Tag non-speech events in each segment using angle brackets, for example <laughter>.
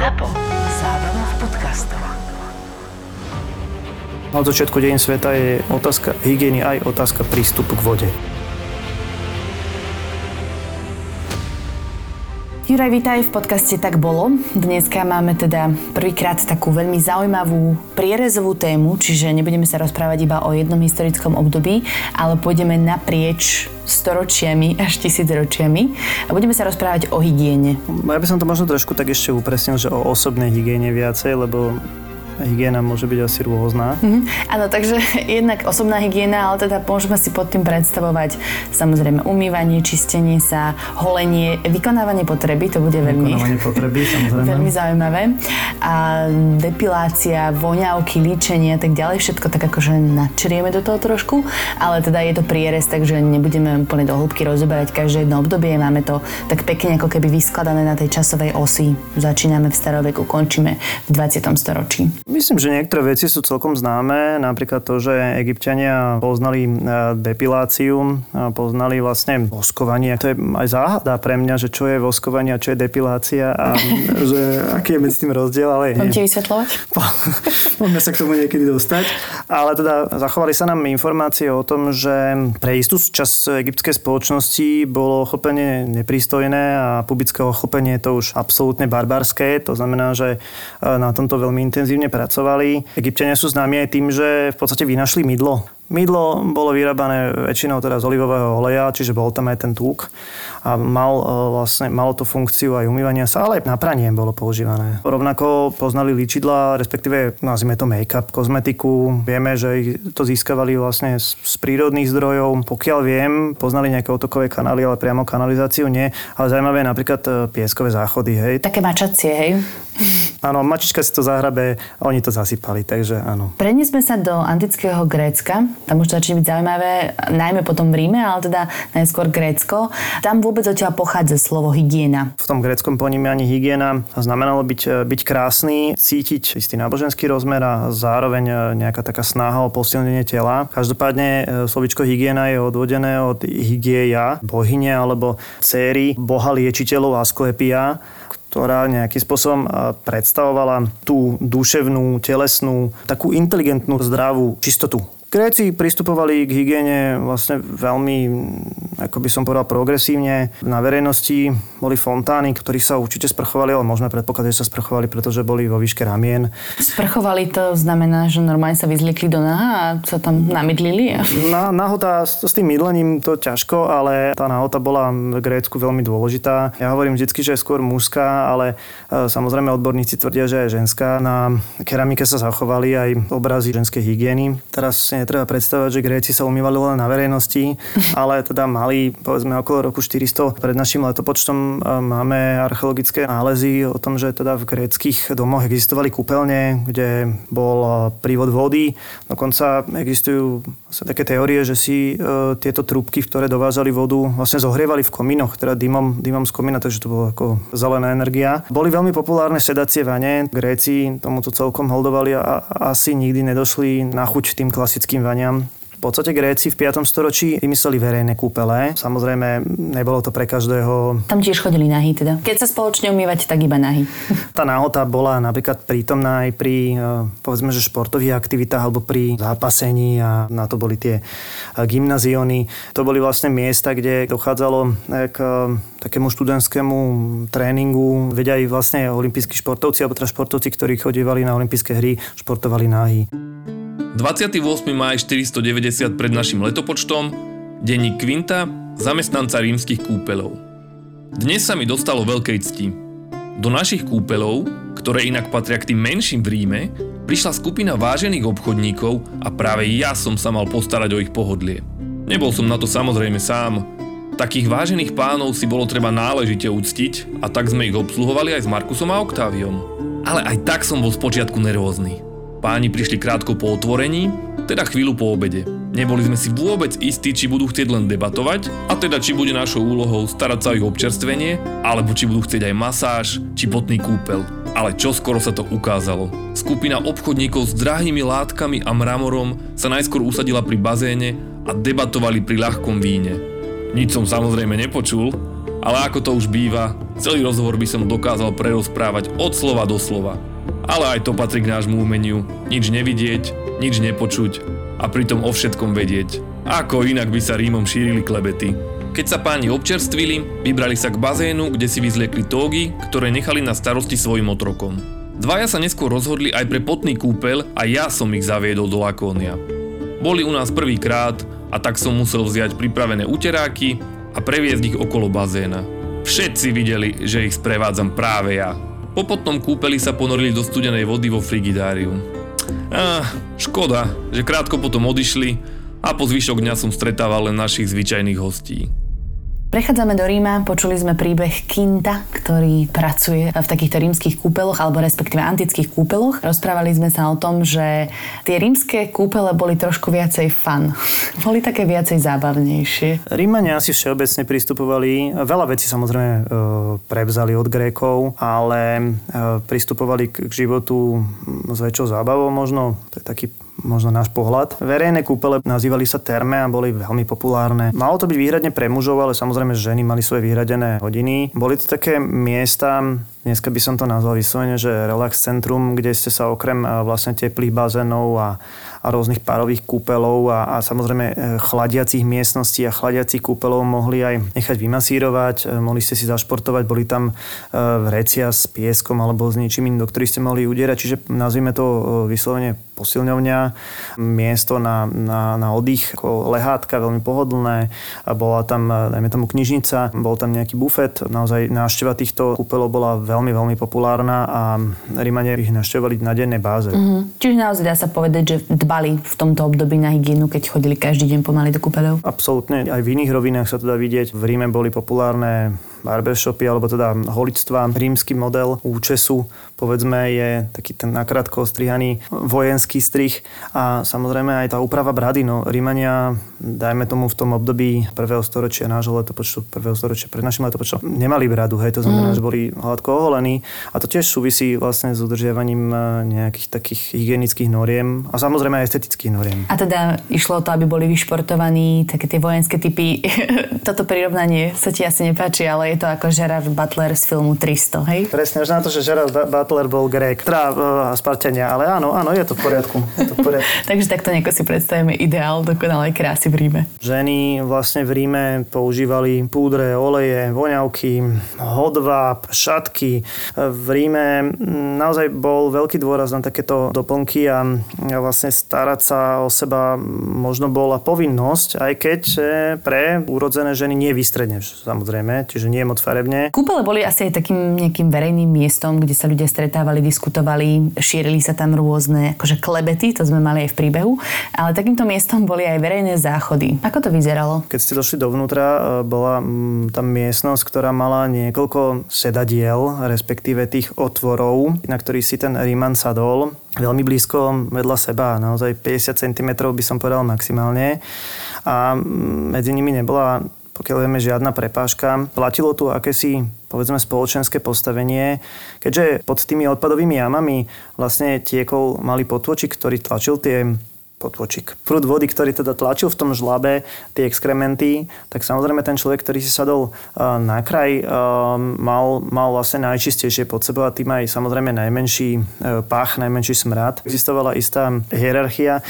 ZAPO. Zábrná v podcastov. Od začiatku deň sveta je otázka hygieny aj otázka prístupu k vode. Juraj, vítaj v podcaste Tak bolo. Dneska máme teda prvýkrát takú veľmi zaujímavú prierezovú tému, čiže nebudeme sa rozprávať iba o jednom historickom období, ale pôjdeme naprieč storočiami až tisícročiami a budeme sa rozprávať o hygiene. Ja by som to možno trošku tak ešte upresnil, že o osobnej hygiene viacej, lebo hygiena môže byť asi rôzna. Mm-hmm. Áno, takže <laughs> jednak osobná hygiena, ale teda môžeme si pod tým predstavovať samozrejme umývanie, čistenie sa, holenie, vykonávanie potreby, to bude veľmi, Vykonávanie potreby, <laughs> samozrejme. veľmi zaujímavé. A depilácia, voňavky, líčenie a tak ďalej, všetko tak akože načrieme do toho trošku, ale teda je to prierez, takže nebudeme úplne do hĺbky rozoberať každé jedno obdobie, máme to tak pekne ako keby vyskladané na tej časovej osi. Začíname v staroveku, končíme v 20. storočí. Myslím, že niektoré veci sú celkom známe, napríklad to, že egyptiania poznali e, depiláciu, a poznali vlastne voskovanie. To je aj záhada pre mňa, že čo je voskovanie a čo je depilácia a <laughs> že aký je medzi tým rozdiel, ale Mám ti vysvetľovať? <laughs> Poďme sa k tomu niekedy dostať. Ale teda zachovali sa nám informácie o tom, že pre istú časť egyptskej spoločnosti bolo chopenie neprístojné a publické ochopenie je to už absolútne barbarské. To znamená, že e, na tomto veľmi intenzívne pracovali. Egyptiania sú známi aj tým, že v podstate vynašli mydlo. Mydlo bolo vyrábané väčšinou teda z olivového oleja, čiže bol tam aj ten tuk a mal, e, vlastne, malo to funkciu aj umývania sa, ale aj na pranie bolo používané. Rovnako poznali líčidla, respektíve nazvime to make-up, kozmetiku. Vieme, že to získavali vlastne z, z prírodných zdrojov. Pokiaľ viem, poznali nejaké otokové kanály, ale priamo kanalizáciu nie. Ale zaujímavé je napríklad e, pieskové záchody. Hej. Také mačacie, hej? <laughs> Áno, mačička si to zahrabe oni to zasypali, takže áno. Prenesme sa do antického Grécka. Tam už to začne byť zaujímavé, najmä potom v Ríme, ale teda najskôr Grécko. Tam vôbec odtiaľ pochádza slovo hygiena. V tom gréckom ponímaní hygiena znamenalo byť, byť krásny, cítiť istý náboženský rozmer a zároveň nejaká taká snaha o posilnenie tela. Každopádne e, slovičko hygiena je odvodené od hygieja, bohyne alebo céry boha liečiteľov Asklepia, ktorá nejakým spôsobom predstavovala tú duševnú, telesnú, takú inteligentnú, zdravú čistotu Gréci pristupovali k hygiene vlastne veľmi, ako by som povedal, progresívne. Na verejnosti boli fontány, ktorých sa určite sprchovali, ale môžeme predpokladať, že sa sprchovali, pretože boli vo výške ramien. Sprchovali to znamená, že normálne sa vyzliekli do naha a sa tam namydlili? A... Na, nahota s, s tým mydlením to ťažko, ale tá nahota bola v Grécku veľmi dôležitá. Ja hovorím vždy, že je skôr mužská, ale e, samozrejme odborníci tvrdia, že je ženská. Na keramike sa zachovali aj obrazy ženskej hygieny. Teraz netreba predstavovať, že Gréci sa umývali len na verejnosti, <laughs> ale teda mali povedzme okolo roku 400 pred našim letopočtom máme archeologické nálezy o tom, že teda v gréckých domoch existovali kúpeľne, kde bol prívod vody. Dokonca existujú také teórie, že si e, tieto trúbky, ktoré dovážali vodu, vlastne zohrievali v komínoch, teda dymom, dymom z komína, takže to bolo ako zelená energia. Boli veľmi populárne sedacie vane. Gréci tomuto celkom holdovali a asi nikdy nedošli na chuť tým klasickým vaniam. V podstate Gréci v 5. storočí vymysleli verejné kúpele. Samozrejme, nebolo to pre každého. Tam tiež chodili nahy teda. Keď sa spoločne umývať, tak iba nahy. <laughs> Tá náhota bola napríklad prítomná aj pri, e, povedzme, že športových aktivitách alebo pri zápasení a na to boli tie e, gymnazióny. To boli vlastne miesta, kde dochádzalo k e, takému študentskému tréningu. Veď aj vlastne olimpijskí športovci, alebo teda športovci, ktorí chodívali na olympijské hry, športovali nahy. 28. maj 490 pred našim letopočtom, denník Quinta, zamestnanca rímskych kúpeľov. Dnes sa mi dostalo veľkej cti. Do našich kúpeľov, ktoré inak patria k tým menším v Ríme, prišla skupina vážených obchodníkov a práve ja som sa mal postarať o ich pohodlie. Nebol som na to samozrejme sám. Takých vážených pánov si bolo treba náležite uctiť a tak sme ich obsluhovali aj s Markusom a Oktáviom. Ale aj tak som bol spočiatku nervózny. Páni prišli krátko po otvorení, teda chvíľu po obede. Neboli sme si vôbec istí, či budú chcieť len debatovať, a teda či bude našou úlohou starať sa o ich občerstvenie, alebo či budú chcieť aj masáž, či potný kúpel. Ale čo skoro sa to ukázalo. Skupina obchodníkov s drahými látkami a mramorom sa najskôr usadila pri bazéne a debatovali pri ľahkom víne. Nič som samozrejme nepočul, Ale ako to už býva, celý rozhovor by som dokázal prerozprávať od slova do slova. Ale aj to patrí k nášmu umeniu. Nič nevidieť, nič nepočuť a pritom o všetkom vedieť. Ako inak by sa Rímom šírili klebety. Keď sa páni občerstvili, vybrali sa k bazénu, kde si vyzliekli tógy, ktoré nechali na starosti svojim otrokom. Dvaja sa neskôr rozhodli aj pre potný kúpel a ja som ich zaviedol do Lakónia. Boli u nás prvýkrát a tak som musel vziať pripravené uteráky a previesť ich okolo bazéna. Všetci videli, že ich sprevádzam práve ja. Po potnom kúpeli sa ponorili do studenej vody vo frigidáriu. Ah, škoda, že krátko potom odišli a po zvyšok dňa som stretával len našich zvyčajných hostí. Prechádzame do Ríma, počuli sme príbeh Kinta, ktorý pracuje v takýchto rímskych kúpeloch, alebo respektíve antických kúpeloch. Rozprávali sme sa o tom, že tie rímske kúpele boli trošku viacej fun. <laughs> boli také viacej zábavnejšie. Rímania asi všeobecne pristupovali, veľa vecí samozrejme e, prevzali od Grékov, ale e, pristupovali k životu s väčšou zábavou možno, to je taký možno náš pohľad. Verejné kúpele nazývali sa terme a boli veľmi populárne. Malo to byť výhradne pre mužov, ale samozrejme ženy mali svoje vyhradené hodiny. Boli to také miesta, dneska by som to nazval vyslovene, že relax centrum, kde ste sa okrem vlastne teplých bazénov a a rôznych párových kúpelov a, a samozrejme e, chladiacich miestností a chladiacich kúpelov mohli aj nechať vymasírovať, e, mohli ste si zašportovať, boli tam e, vrecia s pieskom alebo s niečím iným, do ktorých ste mohli udierať, čiže nazvime to vyslovene posilňovňa, miesto na, na, na oddych, ako lehátka, veľmi pohodlné. A bola tam, dajme tomu, knižnica, bol tam nejaký bufet. Naozaj návšteva týchto kúpelov bola veľmi, veľmi populárna a Rímania ich navštevovali na dennej báze. Mm-hmm. Čiže naozaj dá sa povedať, že dbali v tomto období na hygienu, keď chodili každý deň pomaly do kúpeľov? Absolútne. Aj v iných rovinách sa to dá vidieť. V Ríme boli populárne barbershopy, alebo teda holictva. Rímsky model účesu, povedzme, je taký ten nakrátko ostrihaný vojenský strih a samozrejme aj tá úprava brady. No, Rímania, dajme tomu v tom období prvého storočia nášho letopočtu, prvého storočia pred našim letopočtom, nemali bradu, hej, to znamená, mm. že boli hladko oholení a to tiež súvisí vlastne s udržiavaním e, nejakých takých hygienických noriem a samozrejme aj estetických noriem. A teda išlo o to, aby boli vyšportovaní také tie vojenské typy. <laughs> Toto prirovnanie sa ti asi nepáči, ale je to ako Gerard Butler z filmu 300, hej? Presne, už na to, že Gerard Butler bol Grek, teda uh, Spartania, ale áno, áno, je to v poriadku. Je to v poriadku. <laughs> Takže takto nejako si predstavíme ideál dokonalej krásy v Ríme. Ženy vlastne v Ríme používali púdre, oleje, voňavky, hodváb, šatky. V Ríme naozaj bol veľký dôraz na takéto doplnky a vlastne starať sa o seba možno bola povinnosť, aj keď pre urodzené ženy nie vystredne, samozrejme, čiže nie nie moc farebne. Kúpele boli asi aj takým nejakým verejným miestom, kde sa ľudia stretávali, diskutovali, šírili sa tam rôzne akože klebety, to sme mali aj v príbehu, ale takýmto miestom boli aj verejné záchody. Ako to vyzeralo? Keď ste došli dovnútra, e, bola tam miestnosť, ktorá mala niekoľko sedadiel, respektíve tých otvorov, na ktorých si ten Ríman sadol veľmi blízko vedľa seba, naozaj 50 cm by som povedal maximálne. A medzi nimi nebola pokiaľ vieme, žiadna prepážka. Platilo tu akési povedzme spoločenské postavenie, keďže pod tými odpadovými jamami vlastne tiekol malý potôčik, ktorý tlačil tie potvočík. Prúd vody, ktorý teda tlačil v tom žlabe tie exkrementy, tak samozrejme ten človek, ktorý si sadol uh, na kraj, uh, mal, mal vlastne najčistejšie pod sebou a tým aj samozrejme najmenší uh, pach, najmenší smrad. Existovala istá hierarchia.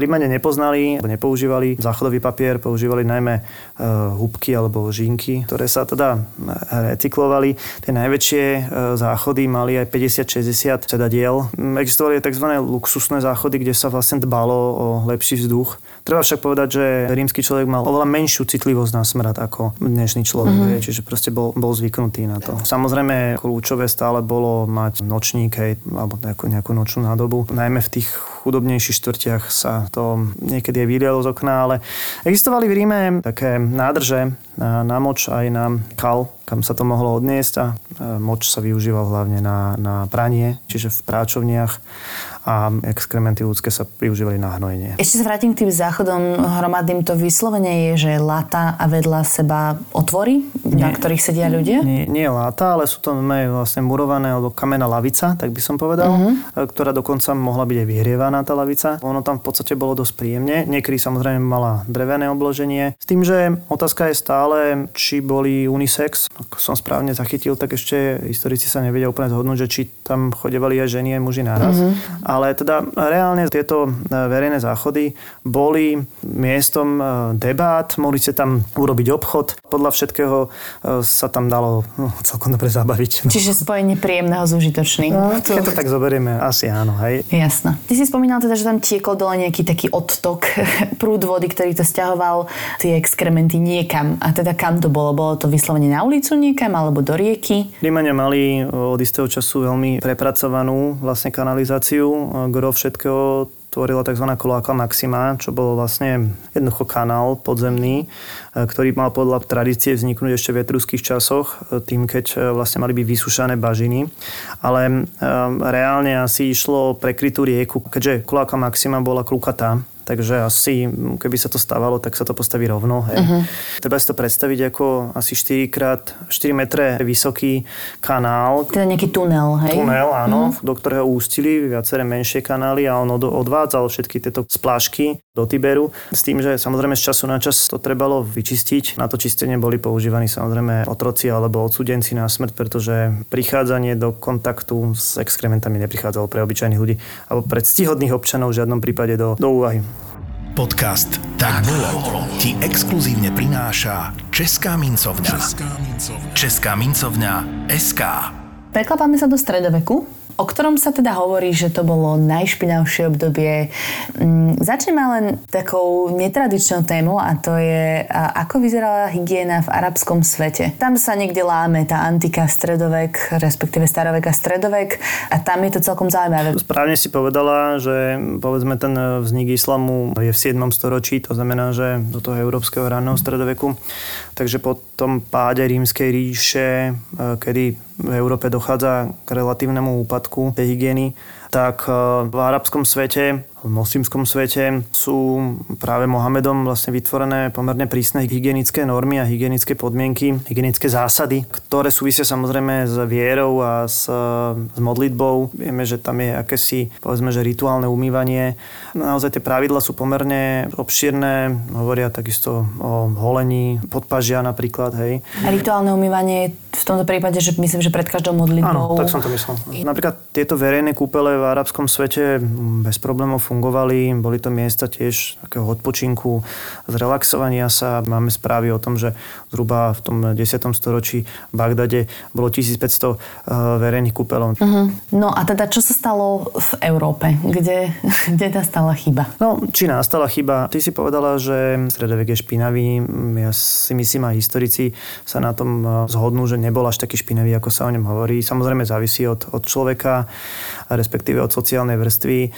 Rímane nepoznali, nepoužívali záchodový papier, používali najmä húbky alebo žinky, ktoré sa teda recyklovali. Tie najväčšie záchody mali aj 50-60 sedadiel. Existovali aj tzv. luxusné záchody, kde sa vlastne dbalo o lepší vzduch. Treba však povedať, že rímsky človek mal oveľa menšiu citlivosť na smrad ako dnešný človek, mm-hmm. čiže proste bol, bol zvyknutý na to. Samozrejme, kľúčové stále bolo mať nočník, hej, alebo nejakú, nejakú nočnú nádobu. Najmä v tých chudobnejších štvrtiach sa to niekedy aj vylialo z okna, ale existovali v Ríme také nádrže na, na moč aj na kal, kam sa to mohlo odniesť a moč sa využíval hlavne na, na pranie, čiže v práčovniach a exkrementy ľudské sa využívali na hnojenie. Ešte sa vrátim k tým záchodom hromadným. To vyslovene je, že lata a vedľa seba otvory, nie, na ktorých sedia ľudia? Nie, nie láta, ale sú to vlastne murované alebo kamená lavica, tak by som povedal, uh-huh. ktorá dokonca mohla byť aj vyhrievaná tá lavica. Ono tam v podstate bolo dosť príjemne. Niekedy samozrejme mala drevené obloženie. S tým, že otázka je stále, či boli unisex. Ako som správne zachytil, tak ešte historici sa nevedia úplne zhodnúť, že či tam chodevali aj ženy, aj muži naraz. Mm-hmm. Ale teda reálne tieto e, verejné záchody boli miestom e, debát, mohli ste tam urobiť obchod. Podľa všetkého e, sa tam dalo no, celkom dobre zabaviť. <laughs> Čiže spojenie príjemného s užitočným. No, keď to tak zoberieme, asi áno, hej. Jasné. Ty si spomínal teda, že tam tiekol dole nejaký taký odtok, <laughs> prúd vody, ktorý to stiahoval tie exkrementy niekam. A teda kam to bolo? Bolo to vyslovene na ulicu niekam alebo do rieky? Rímania mali od istého času veľmi prepracovanú vlastne kanalizáciu. Gro všetkého tvorila tzv. Kloaka Maxima, čo bol vlastne jednoducho kanál podzemný, ktorý mal podľa tradície vzniknúť ešte v etruských časoch, tým, keď vlastne mali byť vysúšané bažiny. Ale reálne asi išlo o prekrytú rieku, keďže Kloaka Maxima bola klukatá, takže asi keby sa to stávalo, tak sa to postaví rovno. Hej. Uh-huh. Treba si to predstaviť ako asi 4 krát 4 metre vysoký kanál. Teda nejaký tunel, hej? Tunel, áno, uh-huh. do ktorého ústili viaceré menšie kanály a on odvádzal všetky tieto splášky do Tiberu. S tým, že samozrejme z času na čas to trebalo vyčistiť. Na to čistenie boli používaní samozrejme otroci alebo odsudenci na smrť, pretože prichádzanie do kontaktu s exkrementami neprichádzalo pre obyčajných ľudí alebo pre ctihodných občanov v žiadnom prípade do, do úvahy. Podcast Tak bolo ti exkluzívne prináša Česká mincovňa. Česká mincovňa. Česká mincovňa SK. Preklapáme sa do stredoveku, o ktorom sa teda hovorí, že to bolo najšpinavšie obdobie. Mm, začneme len takou netradičnou témou a to je, ako vyzerala hygiena v arabskom svete. Tam sa niekde láme tá antika, stredovek, respektíve starovek a stredovek a tam je to celkom zaujímavé. Správne si povedala, že povedzme ten vznik islamu je v 7. storočí, to znamená, že do toho európskeho ranného stredoveku. Takže po tom páde rímskej ríše, e, kedy v Európe dochádza k relatívnemu úpadku tej hygieny, tak e, v arabskom svete v moslimskom svete sú práve Mohamedom vlastne vytvorené pomerne prísne hygienické normy a hygienické podmienky, hygienické zásady, ktoré súvisia samozrejme s vierou a s, s modlitbou. Vieme, že tam je akési, povedzme, že rituálne umývanie. Naozaj tie pravidla sú pomerne obšírne, hovoria takisto o holení, podpažia napríklad, hej. A rituálne umývanie v tomto prípade, že myslím, že pred každou modlitbou... Áno, tak som to myslel. Napríklad tieto verejné kúpele v arabskom svete bez problémov fungovali. Boli to miesta tiež takého odpočinku, zrelaxovania sa. Máme správy o tom, že zhruba v tom 10. storočí v Bagdade bolo 1500 eh, verejných kúpelov. Uh-huh. No a teda čo sa stalo v Európe? Kde, <laughs> kde nastala chyba? No, či nastala chyba? Ty si povedala, že stredovek je špinavý. Ja si myslím, aj historici sa na tom eh, zhodnú, že nebol až taký špinavý, ako sa o ňom hovorí. Samozrejme závisí od, od človeka, respektíve od sociálnej vrstvy. Eh,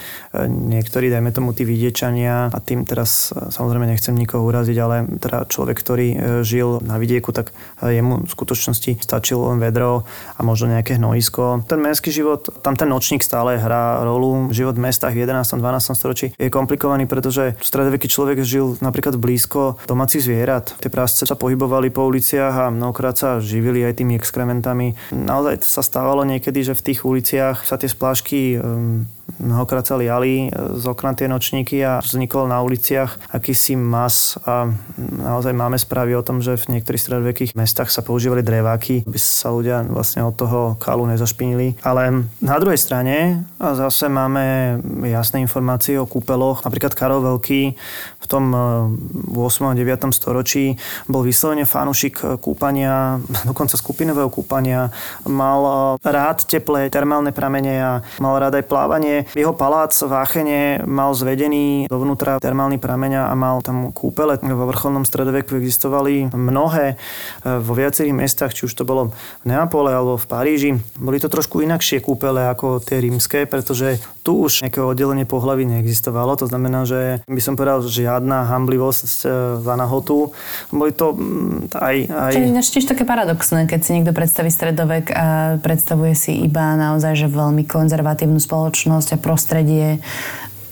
niektorí, dajme tomu, tí vidiečania, a tým teraz e, samozrejme nechcem nikoho uraziť, ale teda človek, ktorý e, žil na vidieku, tak e, jemu v skutočnosti stačilo len vedro a možno nejaké hnojisko. Ten mestský život, tam ten nočník stále hrá rolu. Život v mestách v 11. 12. storočí je komplikovaný, pretože stredoveký človek žil napríklad blízko domácich zvierat. Tie prásce sa pohybovali po uliciach a mnohokrát sa živili aj tými exkrementami. Naozaj sa stávalo niekedy, že v tých uliciach sa tie splášky um, mnohokrát sa liali z okna tie nočníky a vznikol na uliciach akýsi mas a naozaj máme správy o tom, že v niektorých stredovekých mestách sa používali dreváky, aby sa ľudia vlastne od toho kalu nezašpinili. Ale na druhej strane zase máme jasné informácie o kúpeloch. Napríklad Karol Veľký v tom 8. a 9. storočí bol vyslovene fanušik kúpania, <laughs> dokonca skupinového kúpania. Mal rád teplé termálne pramene a mal rád aj plávanie jeho palác v Áchene mal zvedený dovnútra termálny prameň a mal tam kúpele. Vo vrcholnom stredoveku existovali mnohé e, vo viacerých mestách, či už to bolo v Neapole alebo v Paríži. Boli to trošku inakšie kúpele ako tie rímske, pretože tu už nejaké oddelenie pohlavy neexistovalo. To znamená, že by som povedal, žiadna hamblivosť e, za nahotu. Boli to mm, aj... aj... Čiže je tiež také paradoxné, keď si niekto predstaví stredovek a predstavuje si iba naozaj, že veľmi konzervatívnu spoločnosť a prostredie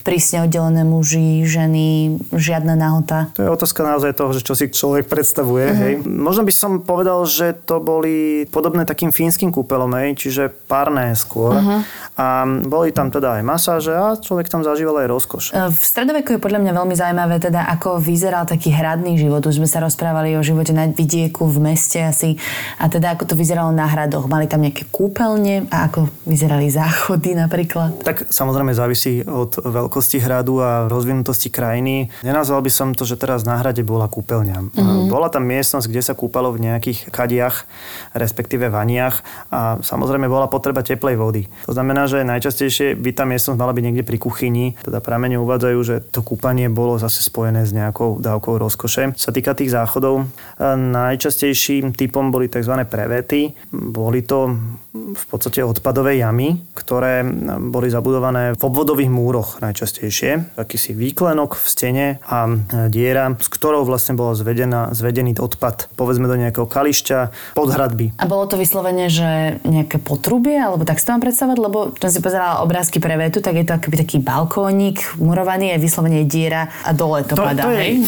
prísne oddelené muži, ženy, žiadna nahota. To je otázka naozaj toho, že čo si človek predstavuje. Uh-huh. Hej. Možno by som povedal, že to boli podobné takým fínskym kúpelom, hej, čiže párne skôr. Uh-huh. A boli tam teda aj masáže a človek tam zažíval aj rozkoš. V stredoveku je podľa mňa veľmi zaujímavé teda, ako vyzeral taký hradný život. Už sme sa rozprávali o živote na vidieku, v meste asi. A teda ako to vyzeralo na hradoch. Mali tam nejaké kúpeľne a ako vyzerali záchody napríklad? Tak samozrejme závisí od veľkosti hradu a rozvinutosti krajiny. Nenazval by som to, že teraz na hrade bola kúpeľňa. Mm-hmm. Bola tam miestnosť, kde sa kúpalo v nejakých kadiach, respektíve vaniach a samozrejme bola potreba teplej vody. To znamená, že najčastejšie by tá miestnosť mala byť niekde pri kuchyni. Teda pramene uvádzajú, že to kúpanie bolo zase spojené s nejakou dávkou rozkoše. Čo sa týka tých záchodov, najčastejším typom boli tzv. prevety. Boli to v podstate odpadové jamy, ktoré boli zabudované v obvodových múroch najčastejšie. Akýsi výklenok v stene a diera, s ktorou vlastne bol zvedená, zvedený odpad, povedzme do nejakého kališťa, pod hradby. A bolo to vyslovene, že nejaké potrubie, alebo tak si to mám predstavať, lebo som si pozerala obrázky pre vetu, tak je to akoby taký balkónik, murovaný je vyslovene diera a dole to, to padá, to hej?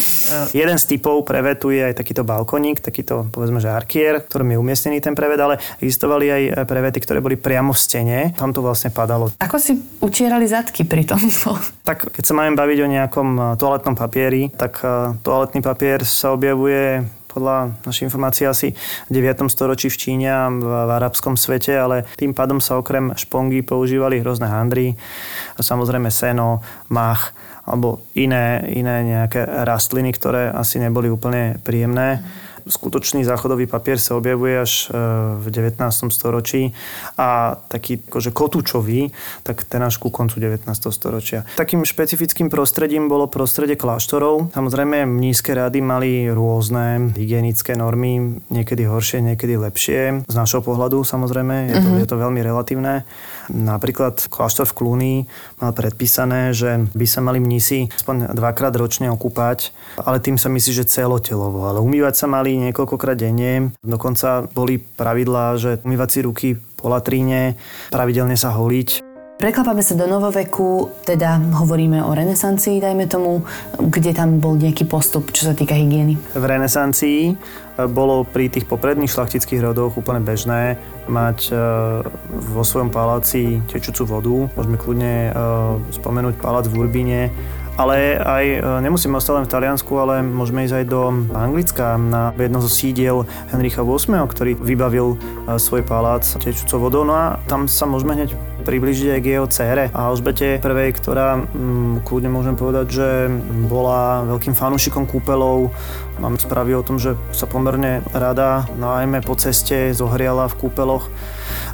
Je, <laughs> jeden z typov prevetu je aj takýto balkónik, takýto povedzme, že arkier, ktorým je umiestnený ten prevet, ale existovali aj prevety, ktoré boli priamo v stene. Tam to vlastne padalo. Ako si utierali zadky pri tomto? <laughs> Tak keď sa máme baviť o nejakom eh, toaletnom papieri, tak eh, toaletný papier sa objavuje podľa našej informácií asi v 9. storočí v Číne a v, arabskom svete, ale tým pádom sa okrem špongy používali rôzne handry, samozrejme seno, mach alebo iné, iné nejaké rastliny, ktoré asi neboli úplne príjemné. Mm skutočný záchodový papier sa objavuje až e, v 19. storočí a taký akože kotúčový, tak ten až ku koncu 19. storočia. Takým špecifickým prostredím bolo prostredie kláštorov. Samozrejme, nízke rady mali rôzne hygienické normy, niekedy horšie, niekedy lepšie. Z našho pohľadu samozrejme, je to, mm-hmm. je to veľmi relatívne. Napríklad kláštor v Klúni mal predpísané, že by sa mali mnisi aspoň dvakrát ročne okúpať, ale tým sa myslí, že celotelovo. Ale umývať sa mali niekoľkokrát denne. Dokonca boli pravidlá, že umývať si ruky po latríne, pravidelne sa holiť. Preklapame sa do novoveku, teda hovoríme o renesancii, dajme tomu, kde tam bol nejaký postup, čo sa týka hygieny. V renesancii bolo pri tých popredných šlachtických rodoch úplne bežné mať e, vo svojom paláci tečúcu vodu. Môžeme kľudne e, spomenúť palác v Urbíne, ale aj e, nemusíme ostať len v Taliansku, ale môžeme ísť aj do Anglicka na jedno zo sídiel Henricha VIII, ktorý vybavil svoj palác tečúcou vodou. No a tam sa môžeme hneď približiť aj k jeho cére a Alžbete prvej, ktorá m, kľudne môžem povedať, že bola veľkým fanúšikom kúpelov. Mám správy o tom, že sa pomerne rada, najmä po ceste, zohriala v kúpeloch.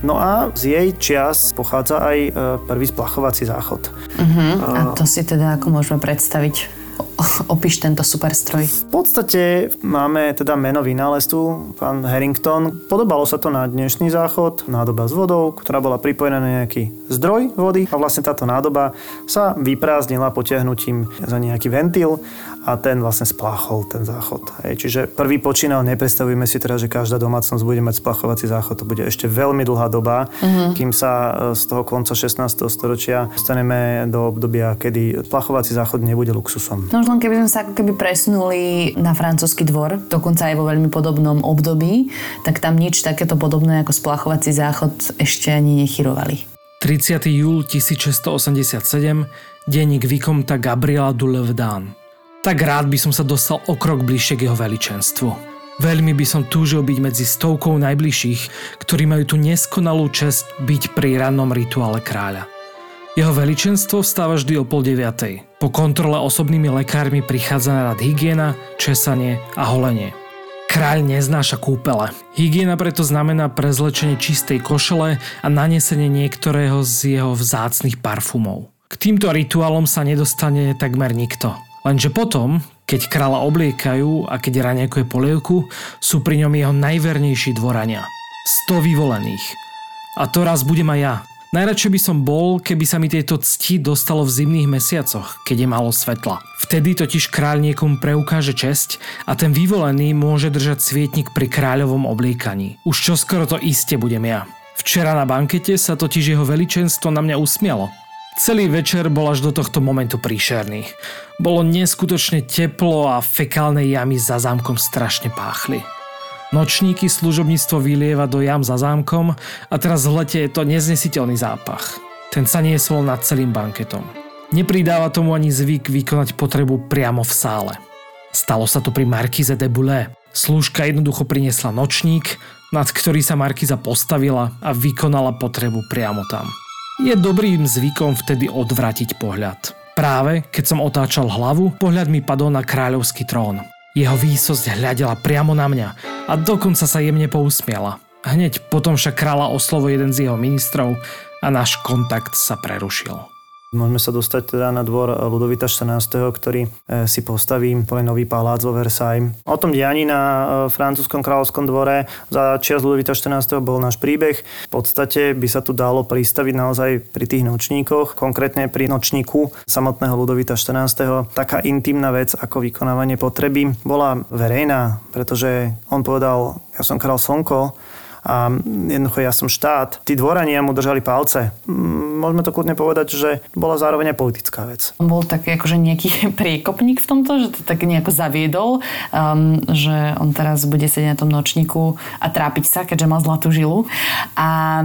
No a z jej čias pochádza aj e, prvý splachovací záchod. Uh-huh. A to si teda ako môžeme predstaviť? <laughs> opíš tento super stroj? V podstate máme teda meno vynálezcu, pán Harrington. Podobalo sa to na dnešný záchod, nádoba s vodou, ktorá bola pripojená na nejaký zdroj vody a vlastne táto nádoba sa vyprázdnila potiahnutím za nejaký ventil a ten vlastne spláchol ten záchod. Hej. Čiže prvý počínal, nepredstavujeme si teraz, že každá domácnosť bude mať splachovací záchod, to bude ešte veľmi dlhá doba, uh-huh. kým sa e, z toho konca 16. storočia dostaneme do obdobia, kedy splachovací záchod nebude luxusom. No už len keby sme sa ako keby presunuli na francúzsky dvor, dokonca aj vo veľmi podobnom období, tak tam nič takéto podobné ako splachovací záchod ešte ani nechyrovali. 30. júl 1687, denník Vikomta Gabriela Dulevdán tak rád by som sa dostal o krok bližšie k jeho veličenstvu. Veľmi by som túžil byť medzi stovkou najbližších, ktorí majú tú neskonalú čest byť pri rannom rituále kráľa. Jeho veličenstvo vstáva vždy o pol deviatej. Po kontrole osobnými lekármi prichádza na rad hygiena, česanie a holenie. Kráľ neznáša kúpele. Hygiena preto znamená prezlečenie čistej košele a nanesenie niektorého z jeho vzácnych parfumov. K týmto rituálom sa nedostane takmer nikto. Lenže potom, keď kráľa obliekajú a keď raňakuje polievku, sú pri ňom jeho najvernejší dvorania. 100 vyvolených. A to raz budem aj ja. Najradšej by som bol, keby sa mi tieto cti dostalo v zimných mesiacoch, keď je málo svetla. Vtedy totiž kráľ niekomu preukáže česť a ten vyvolený môže držať svietnik pri kráľovom obliekaní. Už čo skoro to iste budem ja. Včera na bankete sa totiž jeho veličenstvo na mňa usmialo. Celý večer bol až do tohto momentu príšerný. Bolo neskutočne teplo a fekálne jamy za zámkom strašne páchli. Nočníky služobníctvo vylieva do jam za zámkom a teraz v lete je to neznesiteľný zápach. Ten sa niesol nad celým banketom. Nepridáva tomu ani zvyk vykonať potrebu priamo v sále. Stalo sa to pri Markize de Boulé. Slúžka jednoducho priniesla nočník, nad ktorý sa Markiza postavila a vykonala potrebu priamo tam. Je dobrým zvykom vtedy odvratiť pohľad. Práve keď som otáčal hlavu, pohľad mi padol na kráľovský trón. Jeho výsosť hľadela priamo na mňa a dokonca sa jemne pousmiela. Hneď potom však kráľa oslovo jeden z jeho ministrov a náš kontakt sa prerušil. Môžeme sa dostať teda na dvor Ludovita 14., ktorý e, si postaví povie nový palác vo Versailles. O tom dianí na e, francúzskom kráľovskom dvore za čias Ludovita 14. bol náš príbeh. V podstate by sa tu dalo pristaviť naozaj pri tých nočníkoch, konkrétne pri nočníku samotného Ludovita 14. Taká intimná vec ako vykonávanie potreby bola verejná, pretože on povedal, ja som král Slnko, a jednoducho ja som štát. Tí dvorania mu držali palce. Mm, môžeme to kľudne povedať, že bola zároveň aj politická vec. On bol taký akože nejaký <laughs> priekopník v tomto, že to tak nejako zaviedol, um, že on teraz bude sedieť na tom nočníku a trápiť sa, keďže mal zlatú žilu. A,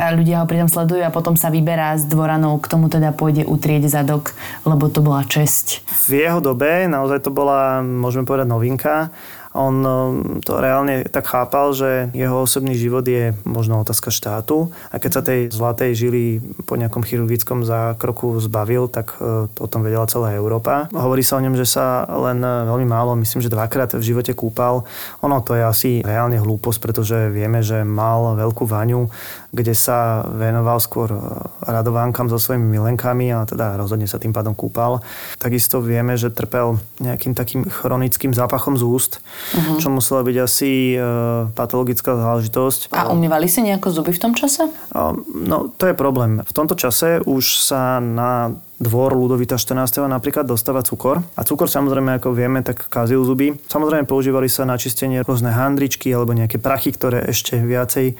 a ľudia ho pritom sledujú a potom sa vyberá z dvoranov, k tomu teda pôjde utrieť zadok, lebo to bola česť. V jeho dobe naozaj to bola, môžeme povedať, novinka on um, to reálne tak chápal, že jeho osobný život je možno otázka štátu a keď sa tej zlatej žily po nejakom chirurgickom zákroku zbavil, tak uh, o tom vedela celá Európa. Hovorí sa o ňom, že sa len uh, veľmi málo, myslím, že dvakrát v živote kúpal. Ono to je asi reálne hlúposť, pretože vieme, že mal veľkú vaňu, kde sa venoval skôr uh, radovánkam so svojimi milenkami a teda rozhodne sa tým pádom kúpal. Takisto vieme, že trpel nejakým takým chronickým zápachom z úst, uh-huh. čo musela byť asi e, patologická záležitosť. A umývali si nejako zuby v tom čase? No, to je problém. V tomto čase už sa na dvor Ludovita 14. napríklad dostáva cukor. A cukor samozrejme, ako vieme, tak kazil zuby. Samozrejme používali sa na čistenie rôzne handričky alebo nejaké prachy, ktoré ešte viacej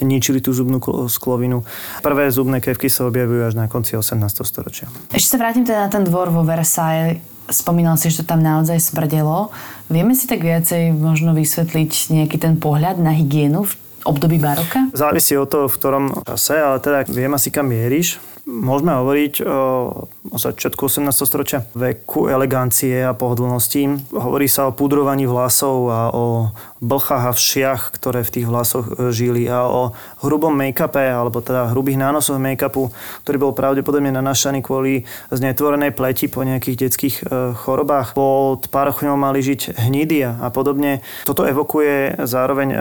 ničili tú zubnú sklovinu. Prvé zubné kevky sa objavujú až na konci 18. storočia. Ešte sa vrátim teda na ten dvor vo Versailles spomínal si, že to tam naozaj smrdelo. Vieme si tak viacej možno vysvetliť nejaký ten pohľad na hygienu v období baroka? Závisí od toho, v ktorom čase, ale teda viem asi kam mieríš. Môžeme hovoriť o, začiatku 18. storočia veku elegancie a pohodlnosti. Hovorí sa o pudrovaní vlasov a o blchách a všiach, ktoré v tých vlasoch e, žili a o hrubom make-upe, alebo teda hrubých nánosoch make-upu, ktorý bol pravdepodobne nanašaný kvôli znetvorenej pleti po nejakých detských e, chorobách. Pod parochňou mali žiť hnidy a podobne. Toto evokuje zároveň e,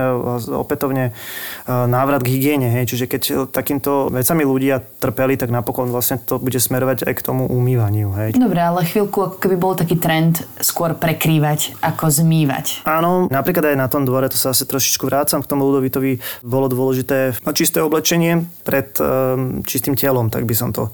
opätovne návrat k hygiene. Hej. Čiže keď takýmto vecami ľudia trpeli, tak napokon vlastne to bude smerovať aj k tomu umývaniu. Hej. Dobre, ale chvíľku ako keby bol taký trend skôr prekrývať ako zmývať. Áno, napríklad aj na tom dvore, to sa asi trošičku vrácam k tomu Ludovitovi, bolo dôležité čisté oblečenie pred um, čistým telom, tak by som to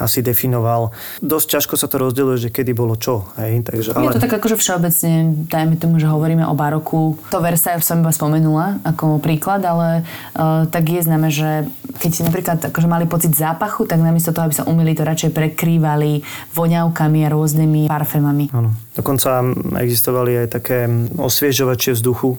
asi definoval. Dosť ťažko sa to rozdeluje, že kedy bolo čo. Hej? Takže, ale... Je to tak akože všeobecne, dajme tomu, že hovoríme o baroku. To Versailles som iba spomenula ako príklad, ale uh, tak je známe, že keď si napríklad akože mali pocit zápachu, tak namiesto toho, aby sa umili, to radšej prekrývali voňavkami a rôznymi parfémami. Áno. Dokonca existovali aj také osviežovačie vzduchu, Cool.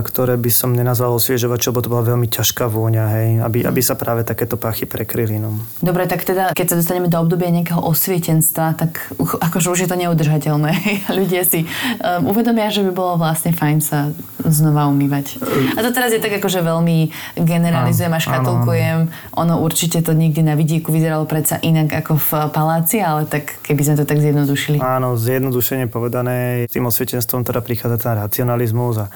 Ktoré by som nenazval osviežovač, lebo to bola veľmi ťažká vôňa, hej, aby, aby sa práve takéto pachy prekryli. No. Dobre, tak teda, keď sa dostaneme do obdobia nejakého osvietenstva, tak akože už je to neudržateľné. <laughs> Ľudia si um, uvedomia, že by bolo vlastne fajn sa znova umývať. A to teraz je tak akože veľmi generalizujem a škatulkujem. Ono určite to niekde na vidieku vyzeralo predsa inak ako v paláci, ale tak keby sme to tak zjednodušili. Áno, zjednodušene povedané, s tým osvietenstvom teda prichádza ten racionalizmus a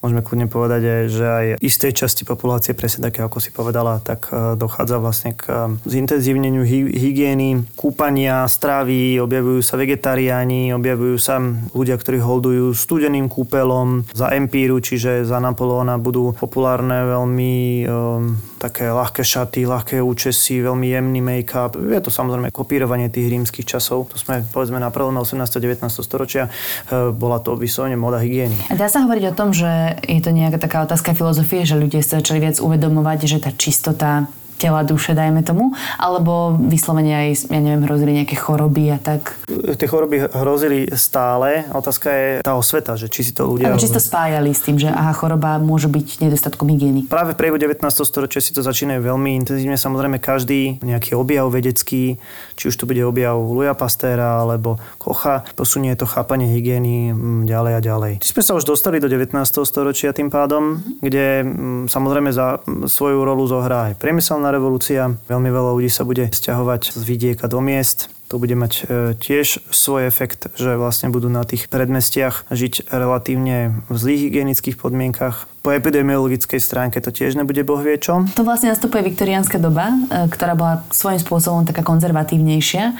môžeme kľudne povedať, že aj istej časti populácie, presne také, ako si povedala, tak e, dochádza vlastne k e, zintenzívneniu hy- hygieny, kúpania, stravy, objavujú sa vegetariáni, objavujú sa ľudia, ktorí holdujú studeným kúpelom za empíru, čiže za Napoleona budú populárne veľmi um, také ľahké šaty, ľahké účesy, veľmi jemný make-up. Je to samozrejme kopírovanie tých rímskych časov. To sme povedzme na prelome 18. a 19. storočia. Bola to vyslovene moda hygieny. Dá sa hovoriť o tom, že je to nejaká taká otázka filozofie, že ľudia sa začali viac uvedomovať, že tá čistota tela, duše, dajme tomu, alebo vyslovene aj, ja neviem, hrozili nejaké choroby a tak. Tie choroby hrozili stále. Otázka je tá osveta, že či si to ľudia... Alebo či si to spájali s tým, že aha, choroba môže byť nedostatkom hygieny. Práve v priebehu 19. storočia si to začínajú veľmi intenzívne. Samozrejme každý nejaký objav vedecký, či už to bude objav Luja Pastéra alebo Kocha, posunie to chápanie hygieny mm, ďalej a ďalej. Či sme sa už dostali do 19. storočia tým pádom, kde mm, samozrejme za svoju rolu zohrá aj priemyselná revolúcia. Veľmi veľa ľudí sa bude stiahovať z vidieka do miest. To bude mať e, tiež svoj efekt, že vlastne budú na tých predmestiach žiť relatívne v zlých hygienických podmienkach. Po epidemiologickej stránke to tiež nebude boh vie čo. To vlastne nastupuje viktoriánska doba, e, ktorá bola svojím spôsobom taká konzervatívnejšia. E,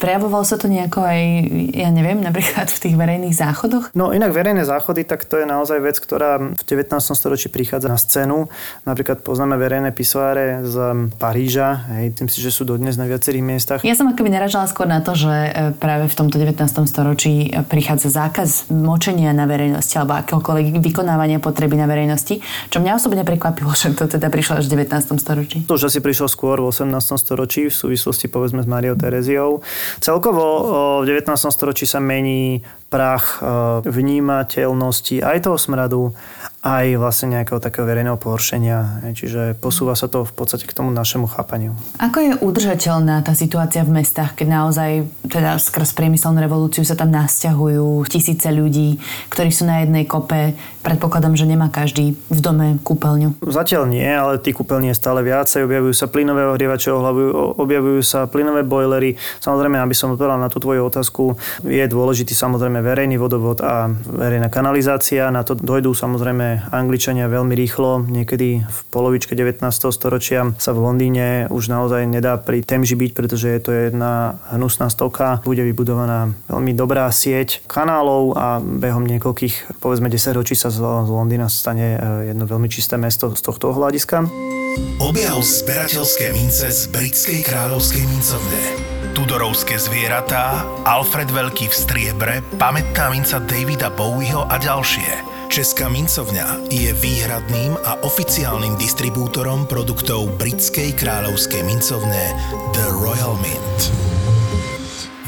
prejavovalo sa to nejako aj, ja neviem, napríklad v tých verejných záchodoch? No inak verejné záchody, tak to je naozaj vec, ktorá v 19. storočí prichádza na scénu. Napríklad poznáme verejné pisoáre z Paríža. Hej, tým si, že sú dodnes na viacerých miestach. Ja som akoby naražala skôr na to, že e, práve v tomto 19. storočí prichádza zákaz močenia na verejnosti alebo akéhokoľvek vykonávania potreby na verejnosti, čo mňa osobne prekvapilo, <laughs> že to teda prišlo až v 19. storočí. To už asi prišlo skôr v 18. storočí v súvislosti povedzme s Mariou Tereziou. Celkovo v 19. storočí sa mení prach vnímateľnosti aj toho smradu, aj vlastne nejakého takého verejného pohoršenia. Čiže posúva sa to v podstate k tomu našemu chápaniu. Ako je udržateľná tá situácia v mestách, keď naozaj teda skrz priemyselnú revolúciu sa tam nasťahujú tisíce ľudí, ktorí sú na jednej kope. Predpokladám, že nemá každý v dome kúpeľňu. Zatiaľ nie, ale tých kúpeľní je stále viacej. Objavujú sa plynové ohrievače objavujú sa plynové bojlery. Samozrejme, aby som odpovedal na tú tvoju otázku, je dôležitý samozrejme verejný vodovod a verejná kanalizácia. Na to dojdú samozrejme Angličania veľmi rýchlo, niekedy v polovičke 19. storočia sa v Londýne už naozaj nedá pri Temži byť, pretože je to jedna hnusná stoka. Bude vybudovaná veľmi dobrá sieť kanálov a behom niekoľkých, povedzme 10 ročí sa z Londýna stane e, jedno veľmi čisté mesto z tohto hľadiska. Objav zberateľské mince z britskej kráľovskej mincovne. Tudorovské zvieratá, Alfred Veľký v striebre, pamätná minca Davida Bowieho a ďalšie. Česká mincovňa je výhradným a oficiálnym distribútorom produktov britskej kráľovskej mincovne The Royal Mint.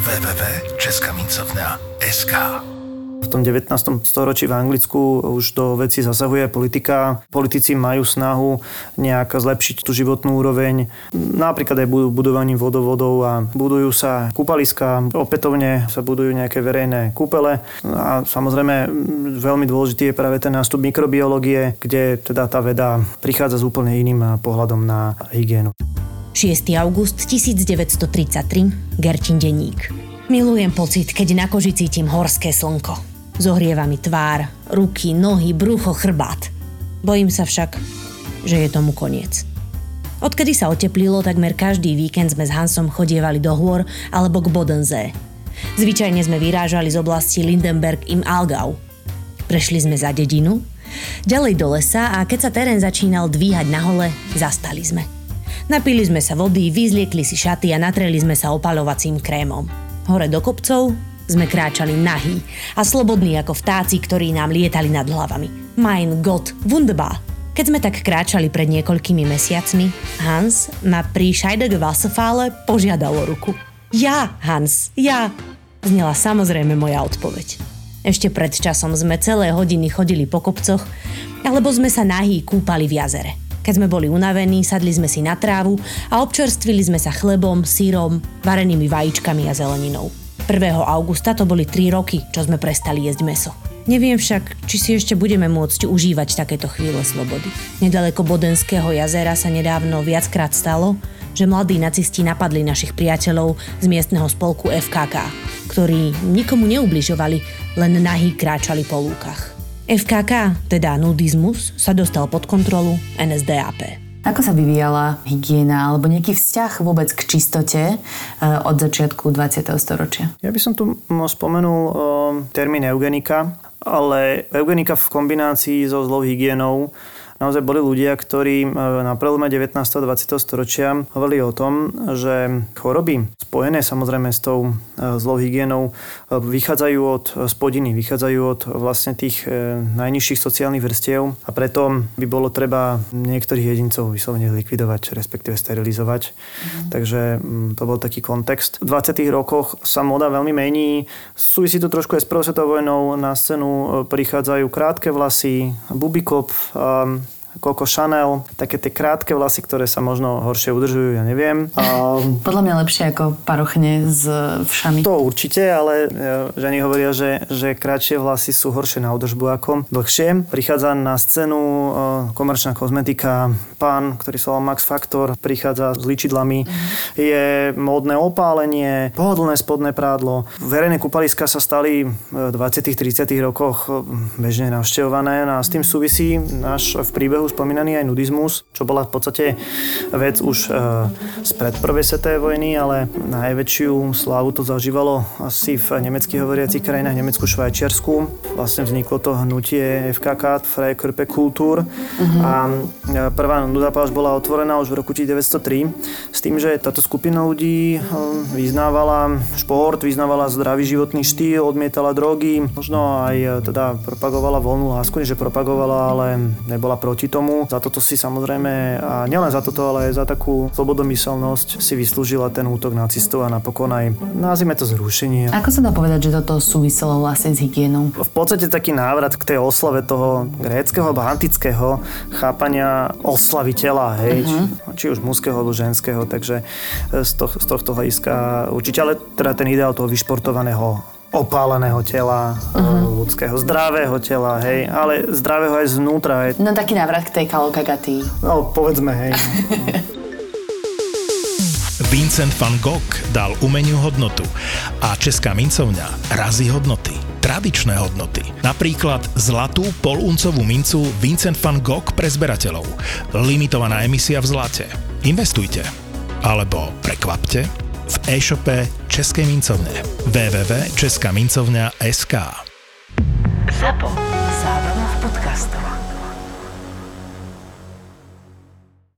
www.českamincovňa.sk v tom 19. storočí v Anglicku už do veci zasahuje politika. Politici majú snahu nejak zlepšiť tú životnú úroveň, napríklad aj budovaním vodovodov a budujú sa kúpaliska, opätovne sa budujú nejaké verejné kúpele a samozrejme veľmi dôležitý je práve ten nástup mikrobiológie, kde teda tá veda prichádza s úplne iným pohľadom na hygienu. 6. august 1933, Gerčin denník. Milujem pocit, keď na koži cítim horské slnko. Zohrieva mi tvár, ruky, nohy, brucho, chrbát. Bojím sa však, že je tomu koniec. Odkedy sa oteplilo, takmer každý víkend sme s Hansom chodievali do hôr alebo k Bodensee. Zvyčajne sme vyrážali z oblasti Lindenberg im Algau. Prešli sme za dedinu, ďalej do lesa a keď sa terén začínal dvíhať na hole, zastali sme. Napili sme sa vody, vyzliekli si šaty a natreli sme sa opalovacím krémom. Hore do kopcov, sme kráčali nahý a slobodní ako vtáci, ktorí nám lietali nad hlavami. Mein Gott, wunderbar. Keď sme tak kráčali pred niekoľkými mesiacmi, Hans ma pri Scheidege Wasserfale požiadal ruku. Ja, Hans, ja, znela samozrejme moja odpoveď. Ešte pred časom sme celé hodiny chodili po kopcoch, alebo sme sa nahý kúpali v jazere. Keď sme boli unavení, sadli sme si na trávu a občerstvili sme sa chlebom, sírom, varenými vajíčkami a zeleninou. 1. augusta to boli 3 roky, čo sme prestali jesť meso. Neviem však, či si ešte budeme môcť užívať takéto chvíle slobody. Nedaleko Bodenského jazera sa nedávno viackrát stalo, že mladí nacisti napadli našich priateľov z miestneho spolku FKK, ktorí nikomu neubližovali, len nahý kráčali po lúkach. FKK, teda nudizmus, sa dostal pod kontrolu NSDAP. Ako sa vyvíjala hygiena alebo nejaký vzťah vôbec k čistote eh, od začiatku 20. storočia? Ja by som tu spomenul eh, termín eugenika, ale eugenika v kombinácii so zlou hygienou naozaj boli ľudia, ktorí e, na prelome 19. a 20. storočia hovorili o tom, že choroby spojené samozrejme s tou e, zlou hygienou e, vychádzajú od spodiny, vychádzajú od vlastne tých najnižších sociálnych vrstiev a preto by bolo treba niektorých jedincov vyslovene zlikvidovať, respektíve sterilizovať. Mm. Takže to bol taký kontext. V 20. rokoch sa moda veľmi mení. Súvisí to trošku aj s prvou svetovou vojnou. Na scénu prichádzajú krátke vlasy, bubikop, um, Coco Chanel, také tie krátke vlasy, ktoré sa možno horšie udržujú, ja neviem. A... Podľa mňa lepšie ako parochne z všami. To určite, ale e, ženy hovoria, že, že kratšie vlasy sú horšie na údržbu ako dlhšie. Prichádza na scénu e, komerčná kozmetika, pán, ktorý sa Max Factor, prichádza s ličidlami. Mm. Je módne opálenie, pohodlné spodné prádlo. Verejné kúpaliska sa stali v 20 30 rokoch bežne navštevované a s tým súvisí náš v príbehu už spomínaný aj nudizmus, čo bola v podstate vec už e, spred prvej svetovej vojny, ale najväčšiu slávu to zažívalo asi v nemeckých hovoriacich krajinách, Nemecku, Švajčiarsku. Vlastne vzniklo to hnutie FKK, Freikörpe Kultur. Uh-huh. A e, prvá nudapáž bola otvorená už v roku 1903 s tým, že táto skupina ľudí e, vyznávala šport, vyznávala zdravý životný štýl, odmietala drogy, možno aj teda propagovala voľnú lásku, že propagovala, ale nebola proti tomu. Za toto si samozrejme, a nielen za toto, ale aj za takú slobodomyselnosť si vyslúžila ten útok nacistov a napokon aj, nazvime to zrušenie. Ako sa dá povedať, že toto súviselo vlastne s hygienou? V podstate taký návrat k tej oslave toho gréckého alebo antického chápania oslavy tela, hej, uh-huh. či, či už mužského alebo ženského, takže z, to, z tohto hľadiska určite, ale teda ten ideál toho vyšportovaného opáleného tela, uh-huh. ľudského, zdravého tela, hej, ale zdravého aj zvnútra. Hej. No taký návrat k tej kalokagatii. No, povedzme, hej. <laughs> Vincent van Gogh dal umeniu hodnotu a Česká mincovňa razí hodnoty tradičné hodnoty. Napríklad zlatú poluncovú mincu Vincent van Gogh pre zberateľov. Limitovaná emisia v zlate. Investujte. Alebo prekvapte v e-shope Českej mincovne www.českamincovňa.sk Zapo. Zábrná v.